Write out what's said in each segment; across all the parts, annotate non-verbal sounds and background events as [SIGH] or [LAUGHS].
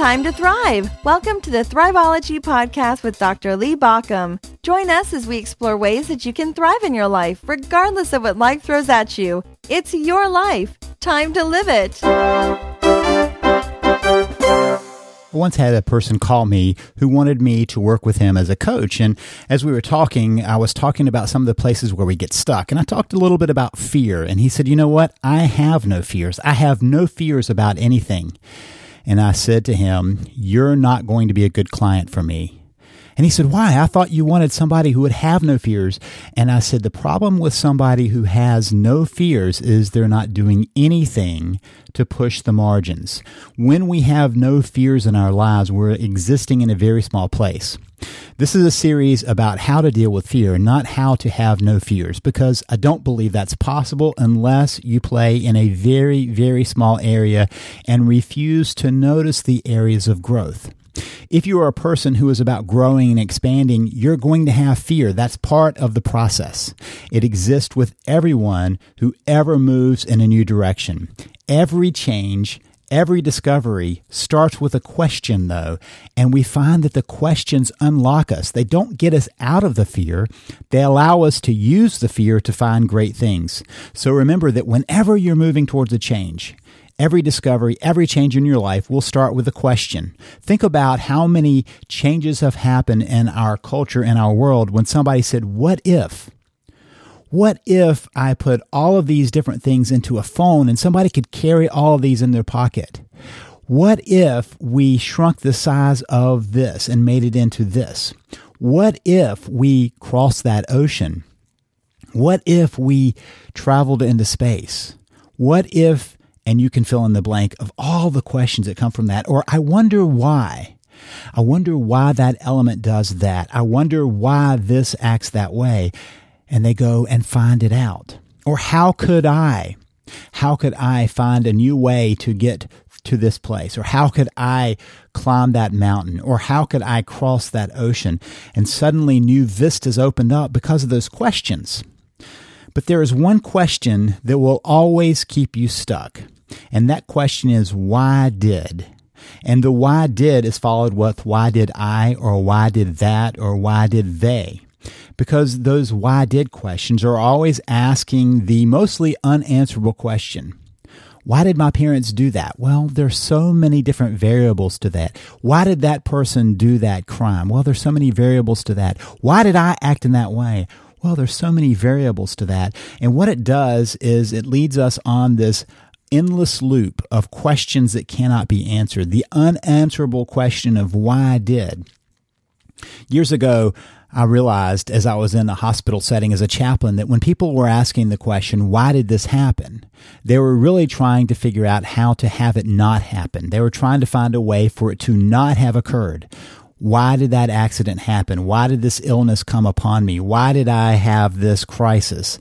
time to thrive. Welcome to the Thriveology Podcast with Dr. Lee Baucom. Join us as we explore ways that you can thrive in your life, regardless of what life throws at you. It's your life. Time to live it. I once had a person call me who wanted me to work with him as a coach. And as we were talking, I was talking about some of the places where we get stuck. And I talked a little bit about fear. And he said, You know what? I have no fears. I have no fears about anything. And I said to him, You're not going to be a good client for me. And he said, Why? I thought you wanted somebody who would have no fears. And I said, The problem with somebody who has no fears is they're not doing anything to push the margins. When we have no fears in our lives, we're existing in a very small place. This is a series about how to deal with fear, not how to have no fears, because I don't believe that's possible unless you play in a very, very small area and refuse to notice the areas of growth. If you are a person who is about growing and expanding, you're going to have fear. That's part of the process. It exists with everyone who ever moves in a new direction. Every change, every discovery starts with a question, though, and we find that the questions unlock us. They don't get us out of the fear, they allow us to use the fear to find great things. So remember that whenever you're moving towards a change, Every discovery, every change in your life will start with a question. Think about how many changes have happened in our culture and our world when somebody said, What if? What if I put all of these different things into a phone and somebody could carry all of these in their pocket? What if we shrunk the size of this and made it into this? What if we crossed that ocean? What if we traveled into space? What if and you can fill in the blank of all the questions that come from that. Or I wonder why. I wonder why that element does that. I wonder why this acts that way. And they go and find it out. Or how could I? How could I find a new way to get to this place? Or how could I climb that mountain? Or how could I cross that ocean? And suddenly new vistas opened up because of those questions. But there is one question that will always keep you stuck. And that question is, why did? And the why did is followed with why did I or why did that or why did they? Because those why did questions are always asking the mostly unanswerable question. Why did my parents do that? Well, there's so many different variables to that. Why did that person do that crime? Well, there's so many variables to that. Why did I act in that way? Well, there's so many variables to that. And what it does is it leads us on this endless loop of questions that cannot be answered. The unanswerable question of why I did. Years ago, I realized as I was in a hospital setting as a chaplain that when people were asking the question, why did this happen? They were really trying to figure out how to have it not happen. They were trying to find a way for it to not have occurred. Why did that accident happen? Why did this illness come upon me? Why did I have this crisis?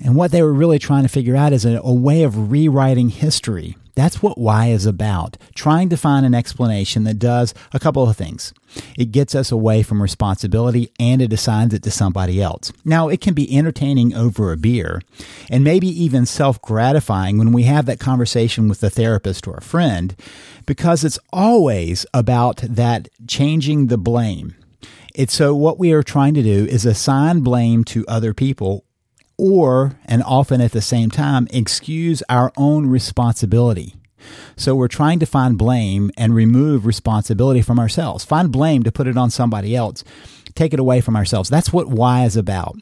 And what they were really trying to figure out is a, a, way of rewriting history. That's what why is about. Trying to find an explanation that does a couple of things. It gets us away from responsibility and it assigns it to somebody else. Now, it can be entertaining over a beer and maybe even self gratifying when we have that conversation with a therapist or a friend because it's always about that changing the blame. It's so what we are trying to do is assign blame to other people or, and often at the same time, excuse our own responsibility. So we're trying to find blame and remove responsibility from ourselves. Find blame to put it on somebody else. Take it away from ourselves. That's what why is about.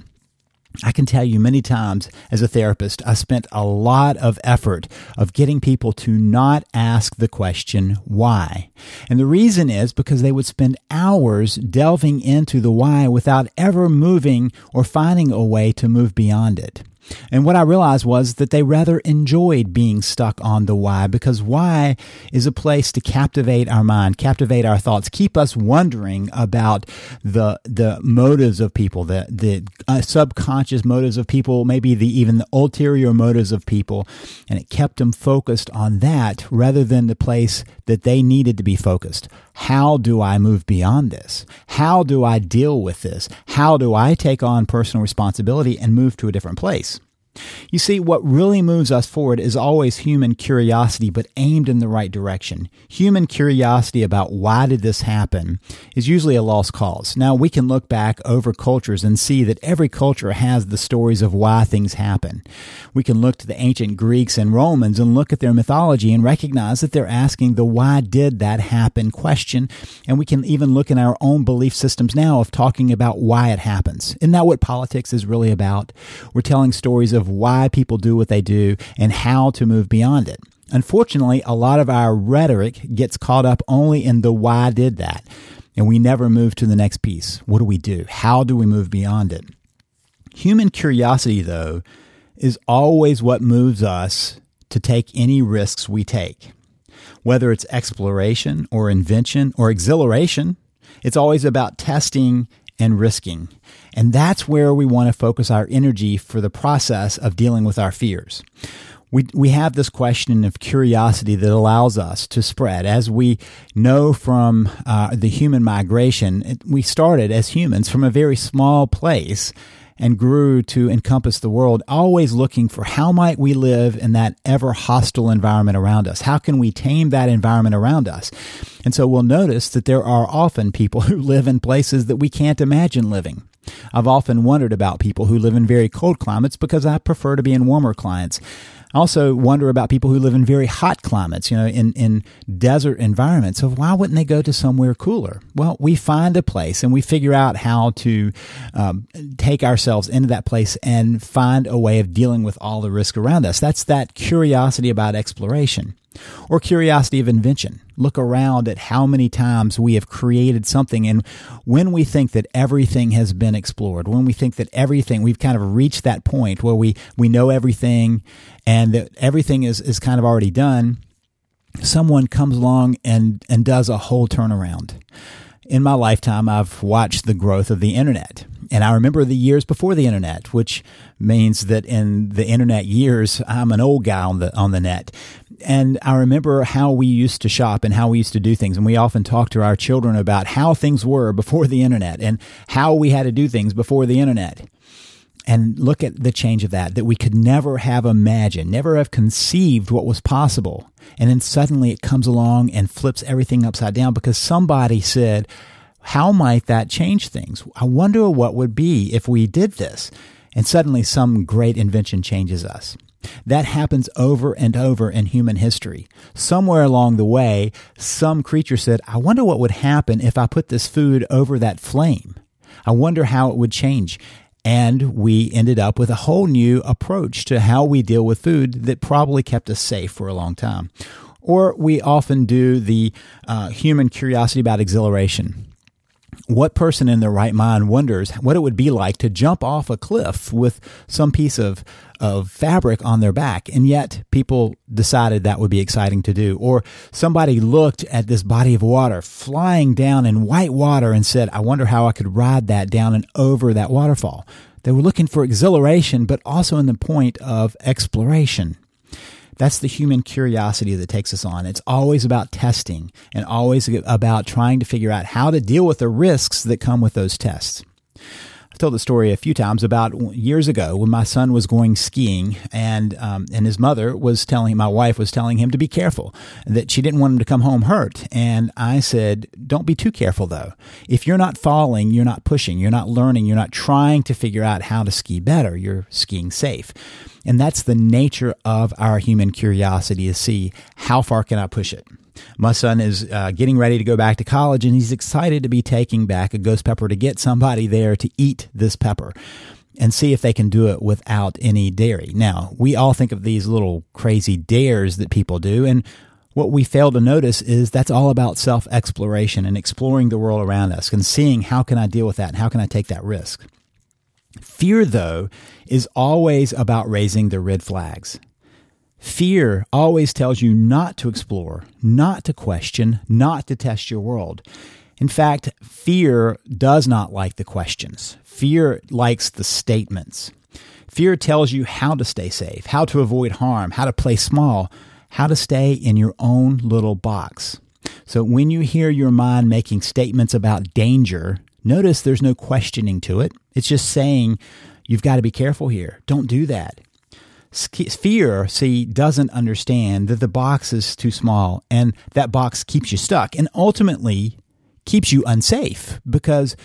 I can tell you many times as a therapist, I spent a lot of effort of getting people to not ask the question why. And the reason is because they would spend hours delving into the why without ever moving or finding a way to move beyond it. And what I realized was that they rather enjoyed being stuck on the why because why is a place to captivate our mind, captivate our thoughts, keep us wondering about the the motives of people, the the uh, subconscious motives of people, maybe the even the ulterior motives of people, and it kept them focused on that rather than the place that they needed to be focused. How do I move beyond this? How do I deal with this? How do I take on personal responsibility and move to a different place? You see, what really moves us forward is always human curiosity, but aimed in the right direction. Human curiosity about why did this happen is usually a lost cause. Now, we can look back over cultures and see that every culture has the stories of why things happen. We can look to the ancient Greeks and Romans and look at their mythology and recognize that they're asking the why did that happen question. And we can even look in our own belief systems now of talking about why it happens. Isn't that what politics is really about? We're telling stories of of why people do what they do and how to move beyond it. Unfortunately, a lot of our rhetoric gets caught up only in the why did that, and we never move to the next piece. What do we do? How do we move beyond it? Human curiosity, though, is always what moves us to take any risks we take. Whether it's exploration or invention or exhilaration, it's always about testing and risking. And that's where we want to focus our energy for the process of dealing with our fears. We, we have this question of curiosity that allows us to spread. As we know from uh, the human migration, it, we started as humans from a very small place and grew to encompass the world, always looking for how might we live in that ever hostile environment around us? How can we tame that environment around us? And so we'll notice that there are often people [LAUGHS] who live in places that we can't imagine living. I've often wondered about people who live in very cold climates because I prefer to be in warmer climates. I also wonder about people who live in very hot climates, you know, in, in desert environments. So why wouldn't they go to somewhere cooler? Well, we find a place and we figure out how to um, take ourselves into that place and find a way of dealing with all the risk around us. That's that curiosity about exploration or curiosity of invention. Look around at how many times we have created something. And when we think that everything has been explored, when we think that everything, we've kind of reached that point where we, we know everything and that everything is, is kind of already done, someone comes along and, and does a whole turnaround. In my lifetime, I've watched the growth of the internet. And I remember the years before the internet, which means that in the internet years, I'm an old guy on the on the net. And I remember how we used to shop and how we used to do things. And we often talk to our children about how things were before the internet and how we had to do things before the internet. And look at the change of that, that we could never have imagined, never have conceived what was possible. And then suddenly it comes along and flips everything upside down because somebody said, how might that change things? I wonder what would be if we did this. And suddenly some great invention changes us. That happens over and over in human history. Somewhere along the way, some creature said, I wonder what would happen if I put this food over that flame. I wonder how it would change. And we ended up with a whole new approach to how we deal with food that probably kept us safe for a long time. Or we often do the uh, human curiosity about exhilaration what person in their right mind wonders what it would be like to jump off a cliff with some piece of of fabric on their back and yet people decided that would be exciting to do. Or somebody looked at this body of water flying down in white water and said I wonder how I could ride that down and over that waterfall. They were looking for exhilaration but also in the point of exploration that's the human curiosity that takes us on. It's always about testing and always about trying to figure out how to deal with the risks that come with those tests. I've told the story a few times about years ago when my son was going skiing and um, and his mother was telling my wife was telling him to be careful that she didn't want him to come home hurt. And I said don't be too careful though. If you're not falling you're not pushing you're not learning you're not trying to figure out how to ski better you're skiing safe. And that's the nature of our human curiosity to see how far can I push it my son is uh, getting ready to go back to college and he's excited to be taking back a ghost pepper to get somebody there to eat this pepper and see if they can do it without any dairy. Now, we all think of these little crazy dares that people do, and what we fail to notice is that's all about self exploration and exploring the world around us and seeing how can I deal with that and how can I take that risk. Fear, though, is always about raising the red flags. Fear always tells you not to explore, not to question, not to test your world. In fact, fear does not like the questions. Fear likes the statements. Fear tells you how to stay safe, how to avoid harm, how to play small, how to stay in your own little box. So when you hear your mind making statements about danger, notice there's no questioning to it. It's just saying, you've got to be careful here. Don't do that. Fear, see, doesn't understand that the box is too small and that box keeps you stuck and ultimately keeps you unsafe because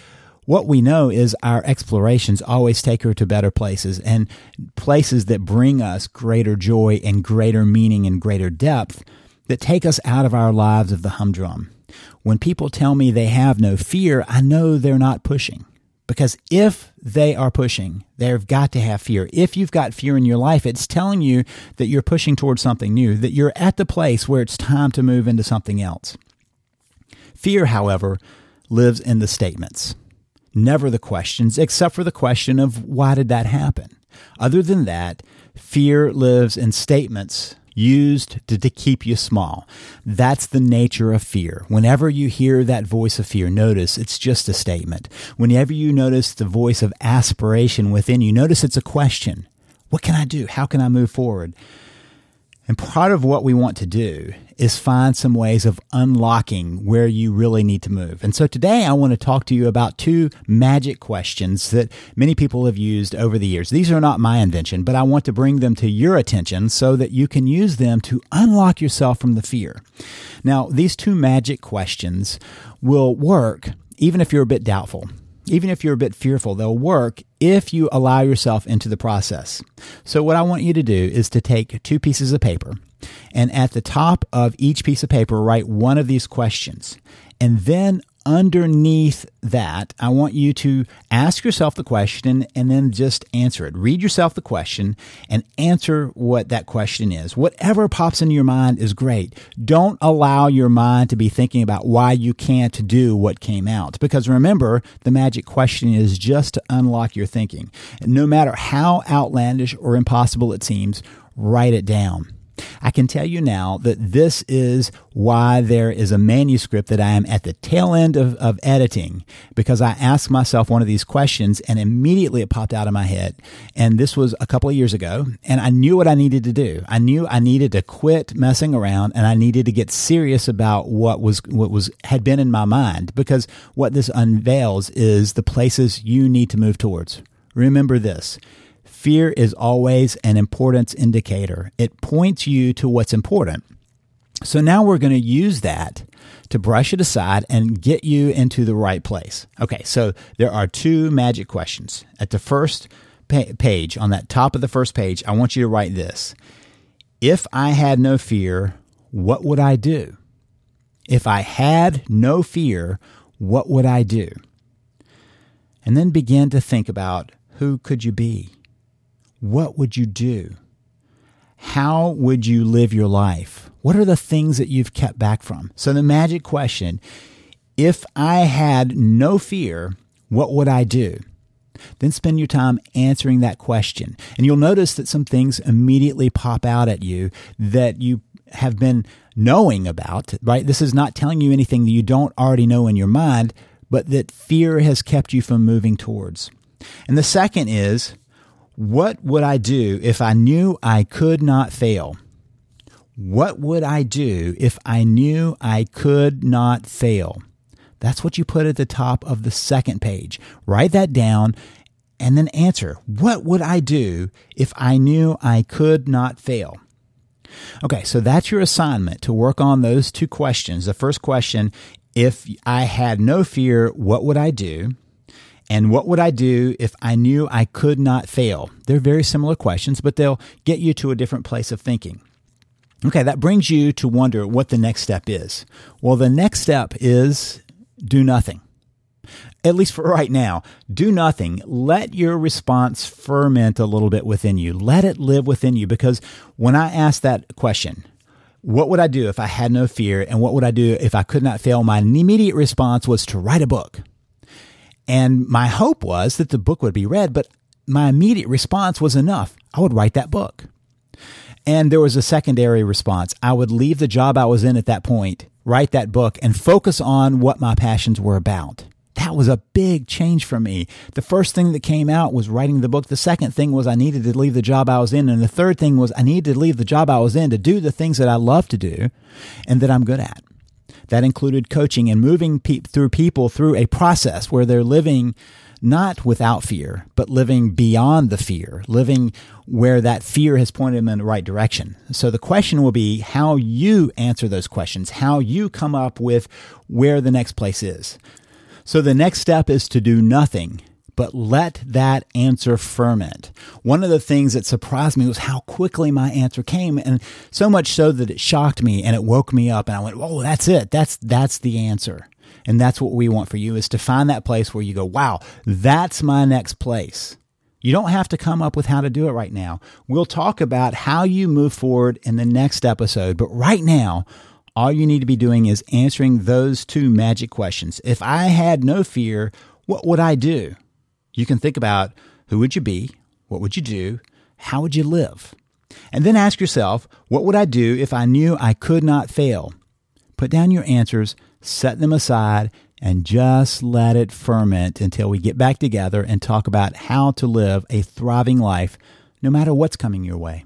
what we know is our explorations always take her to better places and places that bring us greater joy and greater meaning and greater depth that take us out of our lives of the humdrum. When people tell me they have no fear, I know they're not pushing. Because if they are pushing, they've got to have fear. If you've got fear in your life, it's telling you that you're pushing towards something new, that you're at the place where it's time to move into something else. Fear, however, lives in the statements, never the questions, except for the question of why did that happen? Other than that, fear lives in statements used to, to keep you small. That's the nature of fear. Whenever you hear that voice of fear, notice it's just a statement. Whenever you notice the voice of aspiration within you, notice it's a question. What can I do? How can I move forward? And part of what we want to do is find some ways of unlocking where you really need to move. And so today I want to talk to you about two magic questions that many people have used over the years. These are not my invention, but I want to bring them to your attention so that you can use them to unlock yourself from the fear. Now, these two magic questions will work even if you're a bit doubtful even if you're a bit fearful, they'll work if you allow yourself into the process. So, what I want you to do is to take two pieces of paper and at the top of each piece of paper, write one of these questions. And then underneath that, I want you to ask yourself the question and then just answer it. Read yourself the question and answer what that question is. Whatever pops into your mind is great. Don't allow your mind to be thinking about why you can't do what came out. Because remember, the magic question is just to unlock your thinking. No matter how outlandish or impossible it seems, write it down. I can tell you now that this is why there is a manuscript that I am at the tail end of, of editing because I asked myself one of these questions and immediately it popped out of my head. And this was a couple of years ago and I knew what I needed to do. I knew I needed to quit messing around and I needed to get serious about what was, what was, had been in my mind because what this unveils is the places you need to move towards. Remember this. Fear is always an importance indicator. It points you to what's important. So now we're going to use that to brush it aside and get you into the right place. Okay, so there are two magic questions. At the first pa- page, on that top of the first page, I want you to write this If I had no fear, what would I do? If I had no fear, what would I do? And then begin to think about who could you be? What would you do? How would you live your life? What are the things that you've kept back from? So, the magic question if I had no fear, what would I do? Then spend your time answering that question. And you'll notice that some things immediately pop out at you that you have been knowing about, right? This is not telling you anything that you don't already know in your mind, but that fear has kept you from moving towards. And the second is what would I do if I knew I could not fail? What would I do if I knew I could not fail? That's what you put at the top of the second page. Write that down and then answer What would I do if I knew I could not fail? Okay, so that's your assignment to work on those two questions. The first question if I had no fear, what would I do? And what would I do if I knew I could not fail? They're very similar questions, but they'll get you to a different place of thinking. Okay, that brings you to wonder what the next step is. Well, the next step is do nothing. At least for right now, do nothing. Let your response ferment a little bit within you. Let it live within you because when I asked that question, what would I do if I had no fear? And what would I do if I could not fail? My immediate response was to write a book. And my hope was that the book would be read, but my immediate response was enough. I would write that book. And there was a secondary response. I would leave the job I was in at that point, write that book, and focus on what my passions were about. That was a big change for me. The first thing that came out was writing the book. The second thing was I needed to leave the job I was in. And the third thing was I needed to leave the job I was in to do the things that I love to do and that I'm good at. That included coaching and moving pe- through people through a process where they're living not without fear, but living beyond the fear, living where that fear has pointed them in the right direction. So the question will be how you answer those questions, how you come up with where the next place is. So the next step is to do nothing but let that answer ferment. One of the things that surprised me was how quickly my answer came and so much so that it shocked me and it woke me up and I went, "Oh, that's it. That's that's the answer." And that's what we want for you is to find that place where you go, "Wow, that's my next place." You don't have to come up with how to do it right now. We'll talk about how you move forward in the next episode, but right now, all you need to be doing is answering those two magic questions. If I had no fear, what would I do? You can think about who would you be? What would you do? How would you live? And then ask yourself, what would I do if I knew I could not fail? Put down your answers, set them aside, and just let it ferment until we get back together and talk about how to live a thriving life no matter what's coming your way.